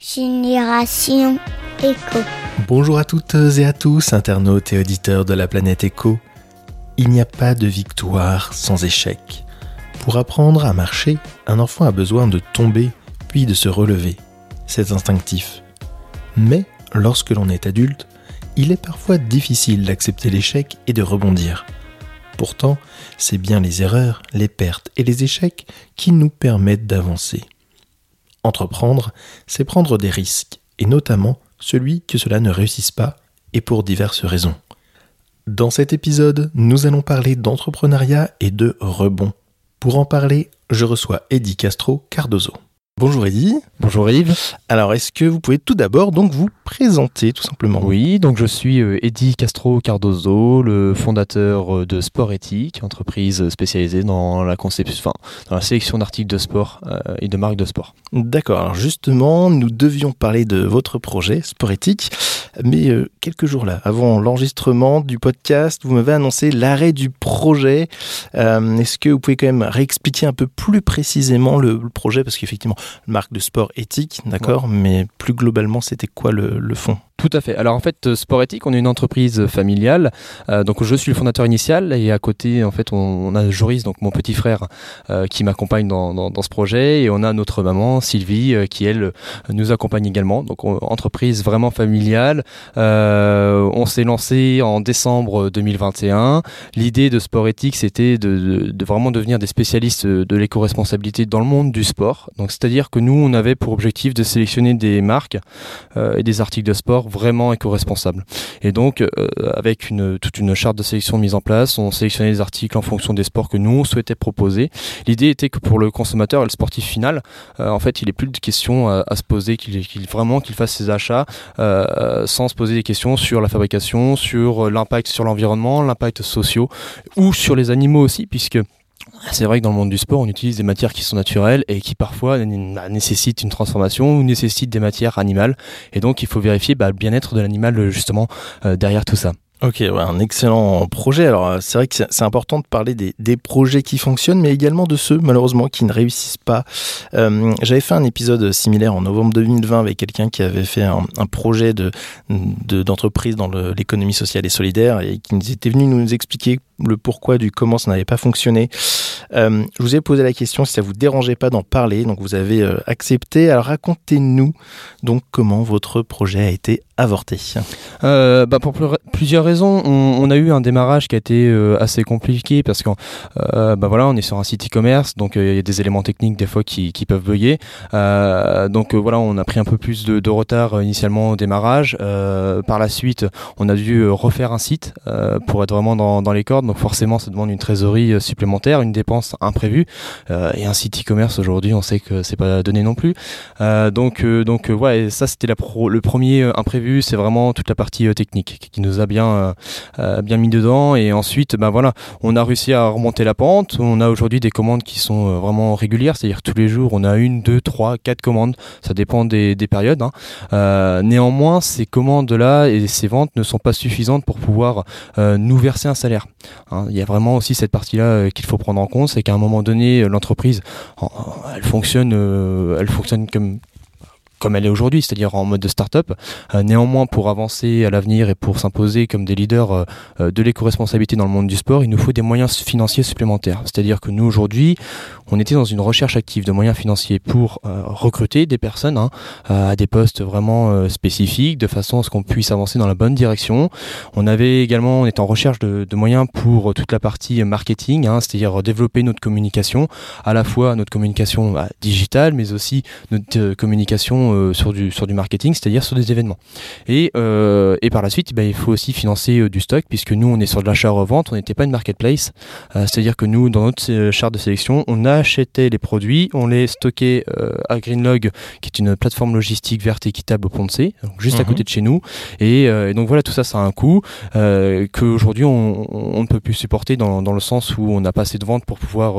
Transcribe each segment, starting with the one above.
Génération Echo. Bonjour à toutes et à tous, internautes et auditeurs de la planète Echo. Il n'y a pas de victoire sans échec. Pour apprendre à marcher, un enfant a besoin de tomber puis de se relever. C'est instinctif. Mais lorsque l'on est adulte, il est parfois difficile d'accepter l'échec et de rebondir. Pourtant, c'est bien les erreurs, les pertes et les échecs qui nous permettent d'avancer. Entreprendre, c'est prendre des risques, et notamment celui que cela ne réussisse pas, et pour diverses raisons. Dans cet épisode, nous allons parler d'entrepreneuriat et de rebond. Pour en parler, je reçois Eddie Castro Cardozo. Bonjour Eddy. Bonjour Yves. Alors, est-ce que vous pouvez tout d'abord donc vous présenter tout simplement? Oui, donc je suis euh, Eddy Castro Cardozo, le fondateur euh, de Sport Éthique, entreprise spécialisée dans la conception, enfin, dans la sélection d'articles de sport euh, et de marques de sport. D'accord. Alors justement, nous devions parler de votre projet Sport Éthique, mais quelques jours là, avant l'enregistrement du podcast, vous m'avez annoncé l'arrêt du projet. est-ce que vous pouvez quand même réexpliquer un peu plus précisément le projet? Parce qu'effectivement marque de sport éthique, d'accord, mais plus globalement, c'était quoi le, le fond? Tout à fait. Alors en fait, Sport Éthique, on est une entreprise familiale. Euh, donc je suis le fondateur initial et à côté, en fait, on, a Joris, donc mon petit frère, euh, qui m'accompagne dans, ce projet, et on a notre maman Sylvie, euh, qui elle nous accompagne également. Donc entreprise vraiment familiale. Euh, on s'est lancé en décembre 2021. L'idée de Sport Éthique, c'était de, de, vraiment devenir des spécialistes de l'éco-responsabilité dans le monde du sport. Donc c'est-à-dire que nous, on avait pour objectif de sélectionner des marques et des articles de sport vraiment éco-responsable. Et donc, euh, avec une, toute une charte de sélection mise en place, on sélectionnait les articles en fonction des sports que nous on souhaitait proposer. L'idée était que pour le consommateur et le sportif final, euh, en fait, il n'est plus de questions à, se poser, qu'il vraiment qu'il fasse ses achats euh, sans se poser des questions sur la fabrication, sur l'impact sur l'environnement, l'impact social ou sur les animaux aussi, puisque c'est vrai que dans le monde du sport, on utilise des matières qui sont naturelles et qui parfois nécessitent une transformation ou nécessitent des matières animales. Et donc, il faut vérifier bah, le bien-être de l'animal justement euh, derrière tout ça. Ok, ouais, un excellent projet. Alors euh, c'est vrai que c'est important de parler des, projets qui fonctionnent, mais également de ceux malheureusement qui ne réussissent pas. Euh, J'avais fait un épisode similaire en novembre 2020 avec quelqu'un qui avait fait un, projet de d'entreprise dans l'économie sociale et solidaire et qui nous était venu nous expliquer le pourquoi du comment ça n'avait pas fonctionné. Euh, je vous ai posé la question si ça vous dérangeait pas d'en parler, donc vous avez euh, accepté. Alors racontez-nous donc comment votre projet a été avorté. Euh, bah pour plusieurs raisons, on, a eu un démarrage qui a été assez compliqué parce euh, bah voilà, on est sur un site e-commerce, donc il y a des éléments techniques des fois qui, peuvent bugger. donc voilà, on a pris un peu plus de, retard initialement au démarrage. par la suite, on a dû refaire un site pour être vraiment dans les cordes donc forcément ça demande une trésorerie euh, supplémentaire, une dépense imprévue. Euh, et un site e-commerce aujourd'hui, on sait que c'est pas donné non plus. Euh, donc donc ouais, ça c'était le premier imprévu, c'est vraiment toute la partie technique qui nous a bien mis dedans. Et ensuite, ben on a réussi à remonter la pente. On a aujourd'hui des commandes qui sont vraiment régulières, c'est-à-dire tous les jours on a une, deux, trois, quatre commandes. Ça dépend des, des périodes. Hein. néanmoins, ces commandes là et ces ventes ne sont pas suffisantes pour pouvoir nous verser un salaire. Hein, il y a vraiment aussi cette partie-là euh, qu'il faut prendre en compte, c'est qu'à un moment donné, euh, l'entreprise, elle fonctionne, euh, elle fonctionne comme comme elle est aujourd'hui, c'est-à-dire en mode de start-up. Euh, néanmoins, pour avancer à l'avenir et pour s'imposer comme des leaders euh, euh, de l'éco-responsabilité dans le monde du sport, il nous faut des moyens financiers supplémentaires. C'est-à-dire que nous, aujourd'hui, on était dans une recherche active de moyens financiers pour recruter des personnes hein, à des postes vraiment spécifiques, de façon à ce qu'on puisse avancer dans la bonne direction. On avait également, on est en recherche de, moyens pour toute la partie marketing, hein, c'est-à-dire développer notre communication, à la fois notre communication bah, digitale, mais aussi notre communication euh, sur, du, sur du marketing, c'est-à-dire sur des événements. Et, euh, et par la suite, bah, il faut aussi financer euh, du stock, puisque nous, on est sur de l'achat-revente, on n'était pas une marketplace. c'est-à-dire que nous, dans notre charte de sélection, on achetait les produits, on les stockait à Greenlog, qui est une plateforme logistique verte équitable au Pont de C, donc juste à mhm. côté de chez nous. Et, et, donc voilà, tout ça, ça a un coût qu'aujourd'hui, on, on, ne peut plus supporter dans, dans le sens où on n'a pas assez de ventes pour pouvoir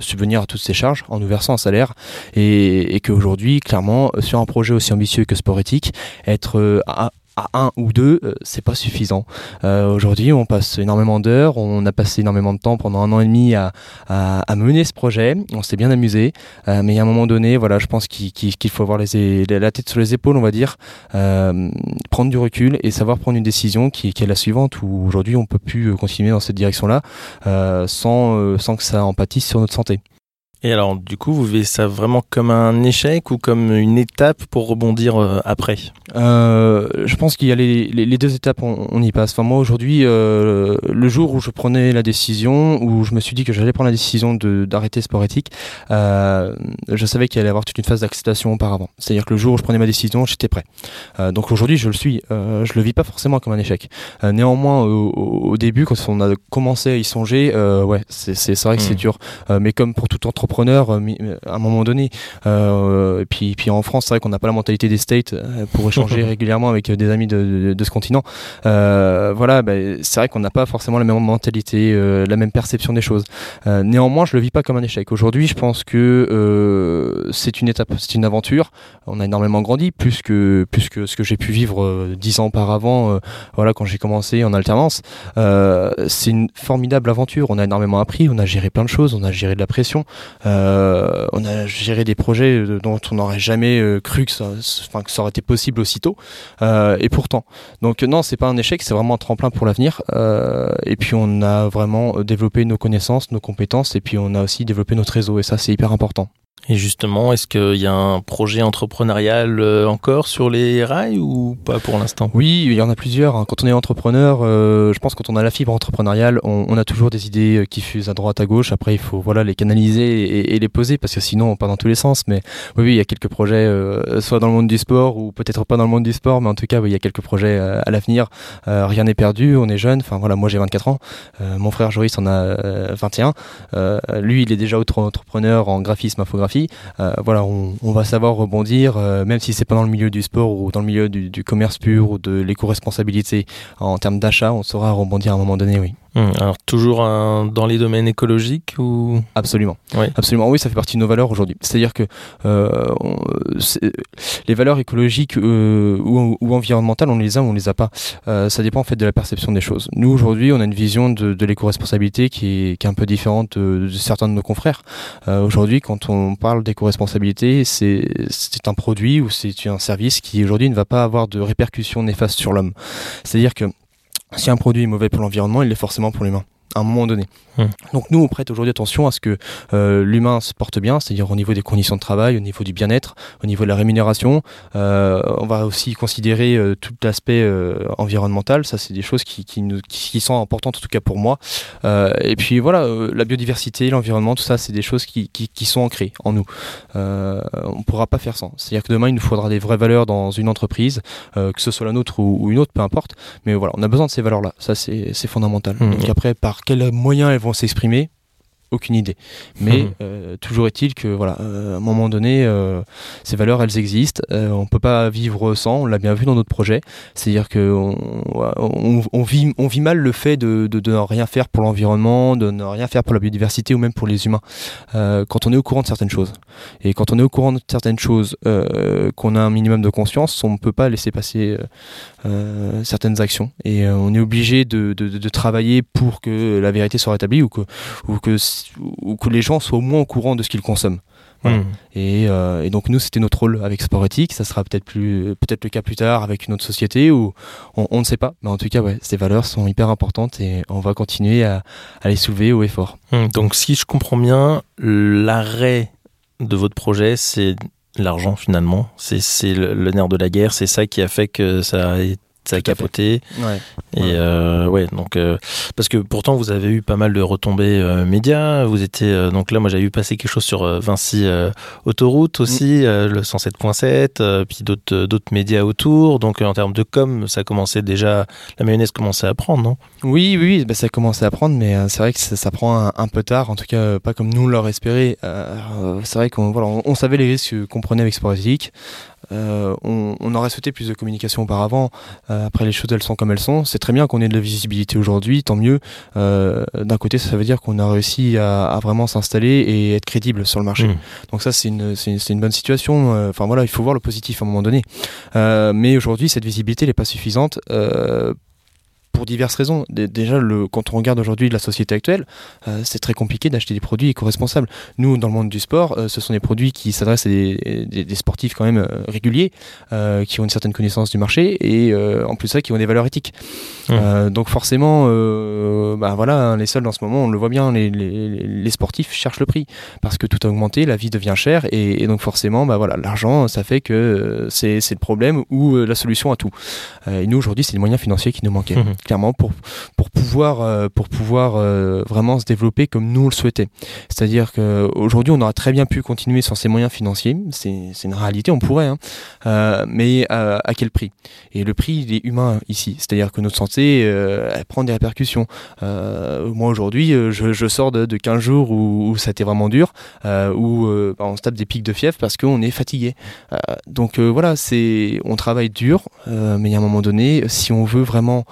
subvenir à toutes ces charges en nous versant un salaire. Et, et qu'aujourd'hui, clairement, sur un projet aussi ambitieux que Sport Éthique, être euh, à un ou deux, euh, c'est pas suffisant. Euh, aujourd'hui, on passe énormément d'heures, on a passé énormément de temps pendant un an et demi à, mener ce projet, on s'est bien amusé, mais à un moment donné, voilà, je pense qu'il faut avoir les, la tête sur les épaules, on va dire, prendre du recul et savoir prendre une décision qui, est la suivante, où aujourd'hui on peut plus continuer dans cette direction-là sans, sans que ça empathise sur notre santé. Et alors, du coup, vous vivez ça vraiment comme un échec ou comme une étape pour rebondir euh, après? Euh, Je pense qu'il y a les, les, deux étapes, on, y passe. Enfin, moi, aujourd'hui, euh, le jour où je prenais la décision, où je me suis dit que j'allais prendre la décision d'arrêter sport éthique, je savais qu'il allait y avoir toute une phase d'acceptation auparavant. C'est-à-dire que le jour où je prenais ma décision, j'étais prêt. Donc aujourd'hui, je le suis. je le vis pas forcément comme un échec. néanmoins, au, au, début, quand on a commencé à y songer, ouais, c'est vrai que c'est hmm. dur. mais comme pour tout entrepreneur, euh, euh, à un moment donné. Euh, et puis, puis en France, c'est vrai qu'on n'a pas la mentalité des States pour échanger régulièrement avec des amis de, ce continent. voilà, bah, c'est vrai qu'on n'a pas forcément la même mentalité, la même perception des choses. néanmoins, je le vis pas comme un échec. Aujourd'hui, je pense que c'est une étape, c'est une aventure. On a énormément grandi, plus que plus que ce que j'ai pu vivre dix ans auparavant. voilà, quand j'ai commencé en alternance, c'est une formidable aventure. On a énormément appris, on a géré plein de choses, on a géré de la pression. Euh, on a géré des projets dont on n'aurait jamais euh, cru que ça, que ça aurait été possible aussitôt. Euh, et pourtant, donc non, c'est pas un échec, c'est vraiment un tremplin pour l'avenir. et puis on a vraiment développé nos connaissances, nos compétences, et puis on a aussi développé notre réseau. Et ça, c'est hyper important. Et justement, est-ce qu'il y a un projet entrepreneurial euh, encore sur les rails ou pas pour l'instant? Oui, il y en a plusieurs. Hein. Quand on est entrepreneur, euh, je pense que quand on a la fibre entrepreneuriale, on, a toujours des idées euh, qui fusent à droite, à gauche. Après, il faut voilà les canaliser et, les poser parce que sinon, on part dans tous les sens. Mais oui, il y a quelques projets, soit dans le monde du sport ou peut-être pas dans le monde du sport, mais en tout cas, il y a quelques projets à l'avenir. rien n'est perdu, on est jeune. Enfin voilà, moi j'ai 24 ans, mon frère Joris en a 21. lui, il est déjà autre entrepreneur en graphisme, infographie euh, voilà, on, va savoir rebondir, euh, même si c'est pas dans le milieu du sport ou dans le milieu du, commerce pur ou de l'éco-responsabilité. En termes d'achat, on saura rebondir à un moment donné, oui. Hum, alors toujours dans les domaines écologiques ou? Absolument. Oui. Absolument. Oui, ça fait partie de nos valeurs aujourd'hui. C'est-à-dire que euh, les valeurs écologiques ou, environnementales, on les a ou on les a pas. ça dépend en fait de la perception des choses. Nous aujourd'hui, on a une vision de, l'éco-responsabilité qui est, un peu différente de, de certains de nos confrères. aujourd'hui, quand on parle d'éco-responsabilité, c'est un produit ou c'est un service qui aujourd'hui ne va pas avoir de répercussions néfastes sur l'homme. C'est-à-dire que si un produit est mauvais pour l'environnement, il l'est forcément pour l'humain à un moment donné. Hum. Donc nous, on prête aujourd'hui attention à ce que euh, l'humain se porte bien, c'est-à-dire au niveau des conditions de travail, au niveau du bien-être, au niveau de la rémunération. Euh, on va aussi considérer euh, tout l'aspect environnemental. Ça, c'est des choses qui, qui, nous, qui, sont importantes, en tout cas pour moi. et puis voilà, la biodiversité, l'environnement, tout ça, c'est des choses qui, qui, sont ancrées en nous. on ne pourra pas faire sans. C'est-à-dire que demain, il nous faudra des vraies valeurs dans une entreprise, que ce soit la nôtre ou, une autre, peu importe. Mais voilà, on a besoin de ces valeurs-là. Ça, c'est fondamental. Hum. Donc après, par quels moyens elles vont s'exprimer aucune idée. Mais mhm. euh, toujours est-il que voilà, euh, à un moment donné, euh, ces valeurs, elles existent. on peut pas vivre sans. On l'a bien vu dans notre projet. C'est-à-dire que on, vit, on vit mal le fait de, de, ne rien faire pour l'environnement, de ne rien faire pour la biodiversité ou même pour les humains. quand on est au courant de certaines choses et quand on est au courant de certaines choses, qu'on a un minimum de conscience, on ne peut pas laisser passer certaines actions et on est obligé de, travailler pour que la vérité soit rétablie ou que, ou que ou que les gens soient au moins au courant de ce qu'ils consomment. Hmm. Euh, et, donc nous, c'était notre rôle avec Sport Éthique. Ça sera peut-être plus, peut-être le cas plus tard avec une autre société ou on, ne sait pas. Mais en tout cas, ouais, ces valeurs sont hyper importantes et on va continuer à, les soulever haut et fort. Hmm. Donc si je comprends bien, l'arrêt de votre projet, c'est l'argent finalement. C'est le, nerf de la guerre. C'est ça qui a fait que ça a été ça a capoté. Ouais. Et euh, ouais, donc euh, parce que pourtant vous avez eu pas mal de retombées euh, médias. Vous étiez euh, donc là, moi j'avais vu passer quelque chose sur Vinci Autoroute aussi, mm. le 107.7, puis d'autres d'autres médias autour. Donc en termes de com, ça commençait déjà, la mayonnaise commençait à prendre, non? Oui, oui, bah, ça commençait à prendre, mais c'est vrai que ça, prend un, peu tard. En tout cas, pas comme nous l'aurait espéré. c'est vrai qu'on voilà, on, savait les risques qu'on prenait avec Sportphysique. on, on, aurait souhaité plus de communication auparavant. après, les choses elles sont comme elles sont. C'est très bien qu'on ait de la visibilité aujourd'hui, tant mieux. D'un côté, ça veut dire qu'on a réussi à, à vraiment s'installer et être crédible sur le marché. Mmh. Donc ça, c'est une, une, une, bonne situation. Enfin voilà, il faut voir le positif à un moment donné. mais aujourd'hui, cette visibilité n'est pas suffisante pour diverses raisons. Déjà, le, quand on regarde aujourd'hui la société actuelle, euh, c'est très compliqué d'acheter des produits éco-responsables. Nous, dans le monde du sport, euh, ce sont des produits qui s'adressent à des, des, sportifs quand même euh, réguliers, qui ont une certaine connaissance du marché et en plus ça, qui ont des valeurs éthiques. Mmh. donc forcément, bah voilà, hein, les seuls en ce moment, on le voit bien, les, les, les, sportifs cherchent le prix parce que tout a augmenté, la vie devient chère et, et donc forcément, bah voilà, l'argent, ça fait que c'est le problème ou la solution à tout. et nous aujourd'hui, c'est les moyens financiers qui nous manquaient. Mmh clairement, pour, pour pouvoir, euh, pour pouvoir euh, vraiment se développer comme nous le souhaitait. C'est-à-dire qu'aujourd'hui, on aurait très bien pu continuer sans ces moyens financiers, c'est une réalité, on pourrait, hein. euh, mais à, quel prix? Et le prix, il est humain ici, c'est-à-dire que notre santé, elle prend des répercussions. moi, aujourd'hui, je, je, sors de, de 15 jours où, ça a été vraiment dur, où bah, on se tape des pics de fièvre parce qu'on est fatigué. donc voilà, c'est on travaille dur, mais à un moment donné, si on veut vraiment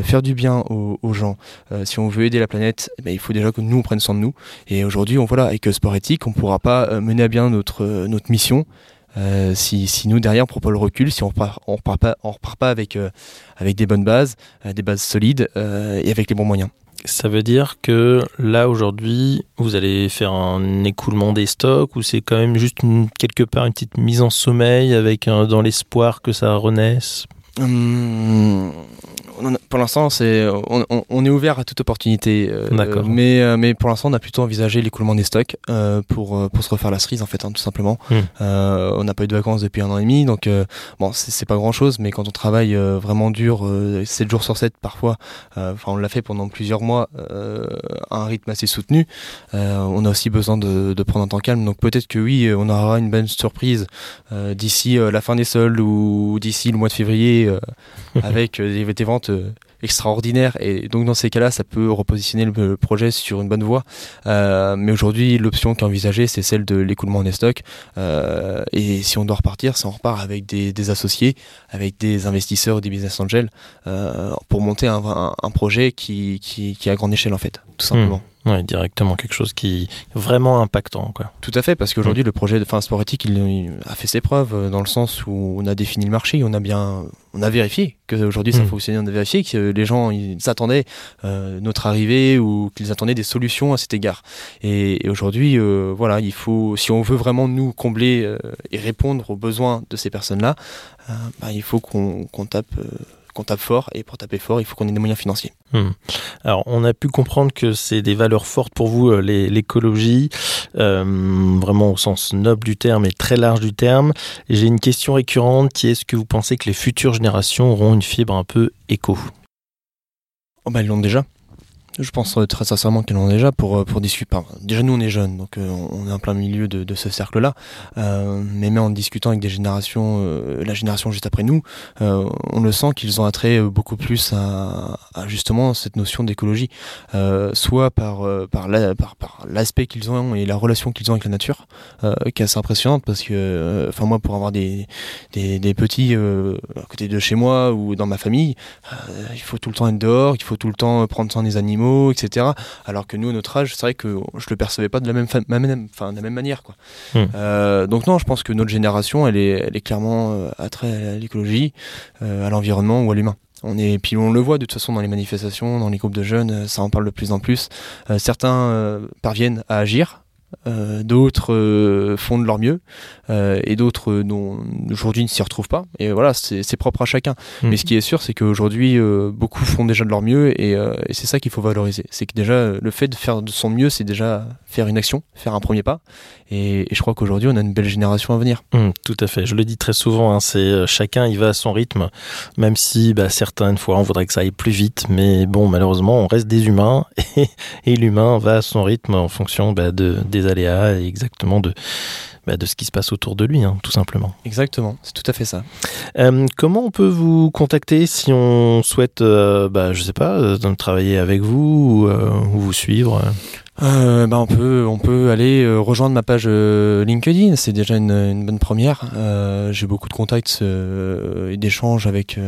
faire du bien aux, gens, euh, si on veut aider la planète, eh ben, il faut déjà que nous on prenne soin de nous. Et aujourd'hui, on voilà, avec Sport Éthique, on pourra pas euh, mener à bien notre notre mission. si, si, nous derrière on prend pas le recul, si on repart, on repart pas, on repart pas avec avec des bonnes bases, des bases solides et avec les bons moyens. Ça veut dire que là aujourd'hui, vous allez faire un écoulement des stocks ou c'est quand même juste quelque part une petite mise en sommeil avec dans l'espoir que ça renaisse? Hum, pour l'instant, c'est on, est ouvert à toute opportunité. Euh, mais euh, mais pour l'instant, on a plutôt envisagé l'écoulement des stocks euh, pour pour se refaire la cerise en fait, hein, tout simplement. Hmm. on n'a pas eu de vacances depuis un an et demi, donc bon, c'est pas grand chose, mais quand on travaille vraiment dur, 7 jours sur 7 parfois, enfin on l'a fait pendant plusieurs mois à un rythme assez soutenu. on a aussi besoin de, de prendre un temps calme, donc peut-être que oui, on aura une bonne surprise d'ici la fin des soldes ou d'ici le mois de février avec des, des ventes euh, extraordinaire et donc dans ces cas-là ça peut repositionner le, projet sur une bonne voie. Euh, mais aujourd'hui l'option qui est envisagée c'est celle de l'écoulement en stock. Euh, et si on doit repartir c'est on repart avec des, associés avec des investisseurs des business angels pour monter un, projet qui, qui, est à grande échelle en fait tout simplement. Mmh. Oui, directement quelque chose qui est vraiment impactant. Quoi. Tout à fait, parce qu'aujourd'hui, mm. le projet de fin sport éthique, il, a fait ses preuves euh, dans le sens où on a défini le marché, on a bien, on a vérifié qu'aujourd'hui ça mm. fonctionnait, on a vérifié que les gens ils attendaient euh, notre arrivée ou qu'ils attendaient des solutions à cet égard. Et, aujourd'hui, euh, voilà, il faut, si on veut vraiment nous combler et répondre aux besoins de ces personnes-là, bah, il faut qu'on tape qu'on tape fort et pour taper fort, il faut qu'on ait des moyens financiers. Hmm. Alors, on a pu comprendre que c'est des valeurs fortes pour vous, euh, l'écologie, euh, vraiment au sens noble du terme et très large du terme. J'ai une question récurrente qui est est-ce que vous pensez que les futures générations auront une fibre un peu éco? Oh bah, ils l'ont déjà. Je pense euh, très sincèrement qu'elle en déjà pour euh, pour discuter. déjà nous on est jeunes, donc euh, on est en plein milieu de, de ce cercle-là. Euh, mais même en discutant avec des générations, la génération juste après nous, on le sent qu'ils ont attrait beaucoup plus à, à justement cette notion d'écologie, soit par par la, par, par l'aspect qu'ils ont et la relation qu'ils ont avec la nature, qui est assez impressionnante parce que, enfin moi pour avoir des des, des petits à côté de chez moi ou dans ma famille, il faut tout le temps être dehors, il faut tout le temps prendre soin des animaux etc. Alors que nous, à notre âge, c'est vrai que je le percevais pas de la même, enfin, de la même manière. Quoi. Hmm. Euh, donc non, je pense que notre génération, elle est, elle est clairement euh, attrait à l'écologie, euh, à l'environnement ou à l'humain. On est, puis on le voit de toute façon dans les manifestations, dans les groupes de jeunes, ça en parle de plus en plus. certains parviennent à agir, euh, d'autres euh, font de leur mieux euh, et d'autres dont aujourd'hui ne s'y retrouvent pas. Et voilà c'est propre à chacun. Mm. mais ce qui est sûr c'est qu'aujourd'hui beaucoup font déjà de leur mieux et, et c'est ça qu'il faut valoriser. C'est que déjà le fait de faire de son mieux c'est déjà faire une action faire un premier pas. Et, et je crois qu'aujourd'hui on a une belle génération à venir. Mm, tout à fait. Je le dis très souvent hein, c'est chacun il va à son rythme. Même si bah, certaines fois on voudrait que ça aille plus vite mais bon malheureusement on reste des humains et, et l'humain va à son rythme en fonction bah, de, des aléas et exactement de, bah, de ce qui se passe autour de lui, hein, tout simplement. Exactement, c'est tout à fait ça. Euh, comment on peut vous contacter si on souhaite, euh, bah, je sais pas, euh, travailler avec vous ou, ou vous suivre euh, bah on peut on peut aller euh, rejoindre ma page euh, LinkedIn, c'est déjà une, une, bonne première. Euh, J'ai beaucoup de contacts et d'échanges avec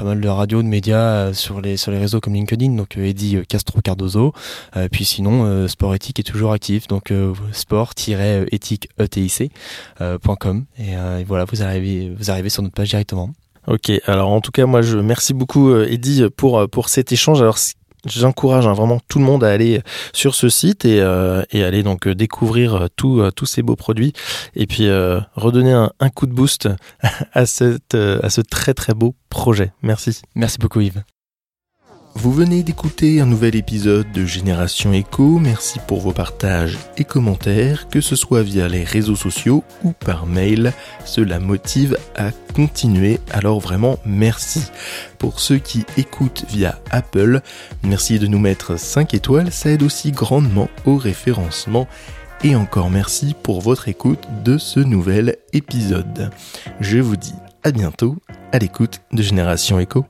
pas mal de radios, de médias sur les sur les réseaux comme LinkedIn, donc Eddie Castro Cardozo. puis sinon, Sport Éthique est toujours actif, donc sport-éthique.com et, et voilà, vous arrivez vous arrivez sur notre page directement. Ok, alors en tout cas, moi je merci beaucoup Eddie pour, pour cet échange. Alors j'encourage hein, vraiment tout le monde à aller sur ce site et, euh, et aller donc euh, découvrir euh, tous ces beaux produits et puis redonner un, coup de boost à, à ce très très beau projet. Merci. Merci beaucoup Yves. Vous venez d'écouter un nouvel épisode de Génération Echo. Merci pour vos partages et commentaires, que ce soit via les réseaux sociaux ou par mail. Cela motive à continuer, alors vraiment merci. Pour ceux qui écoutent via Apple, merci de nous mettre 5 étoiles, ça aide aussi grandement au référencement. Et encore merci pour votre écoute de ce nouvel épisode. Je vous dis à bientôt à l'écoute de Génération Echo.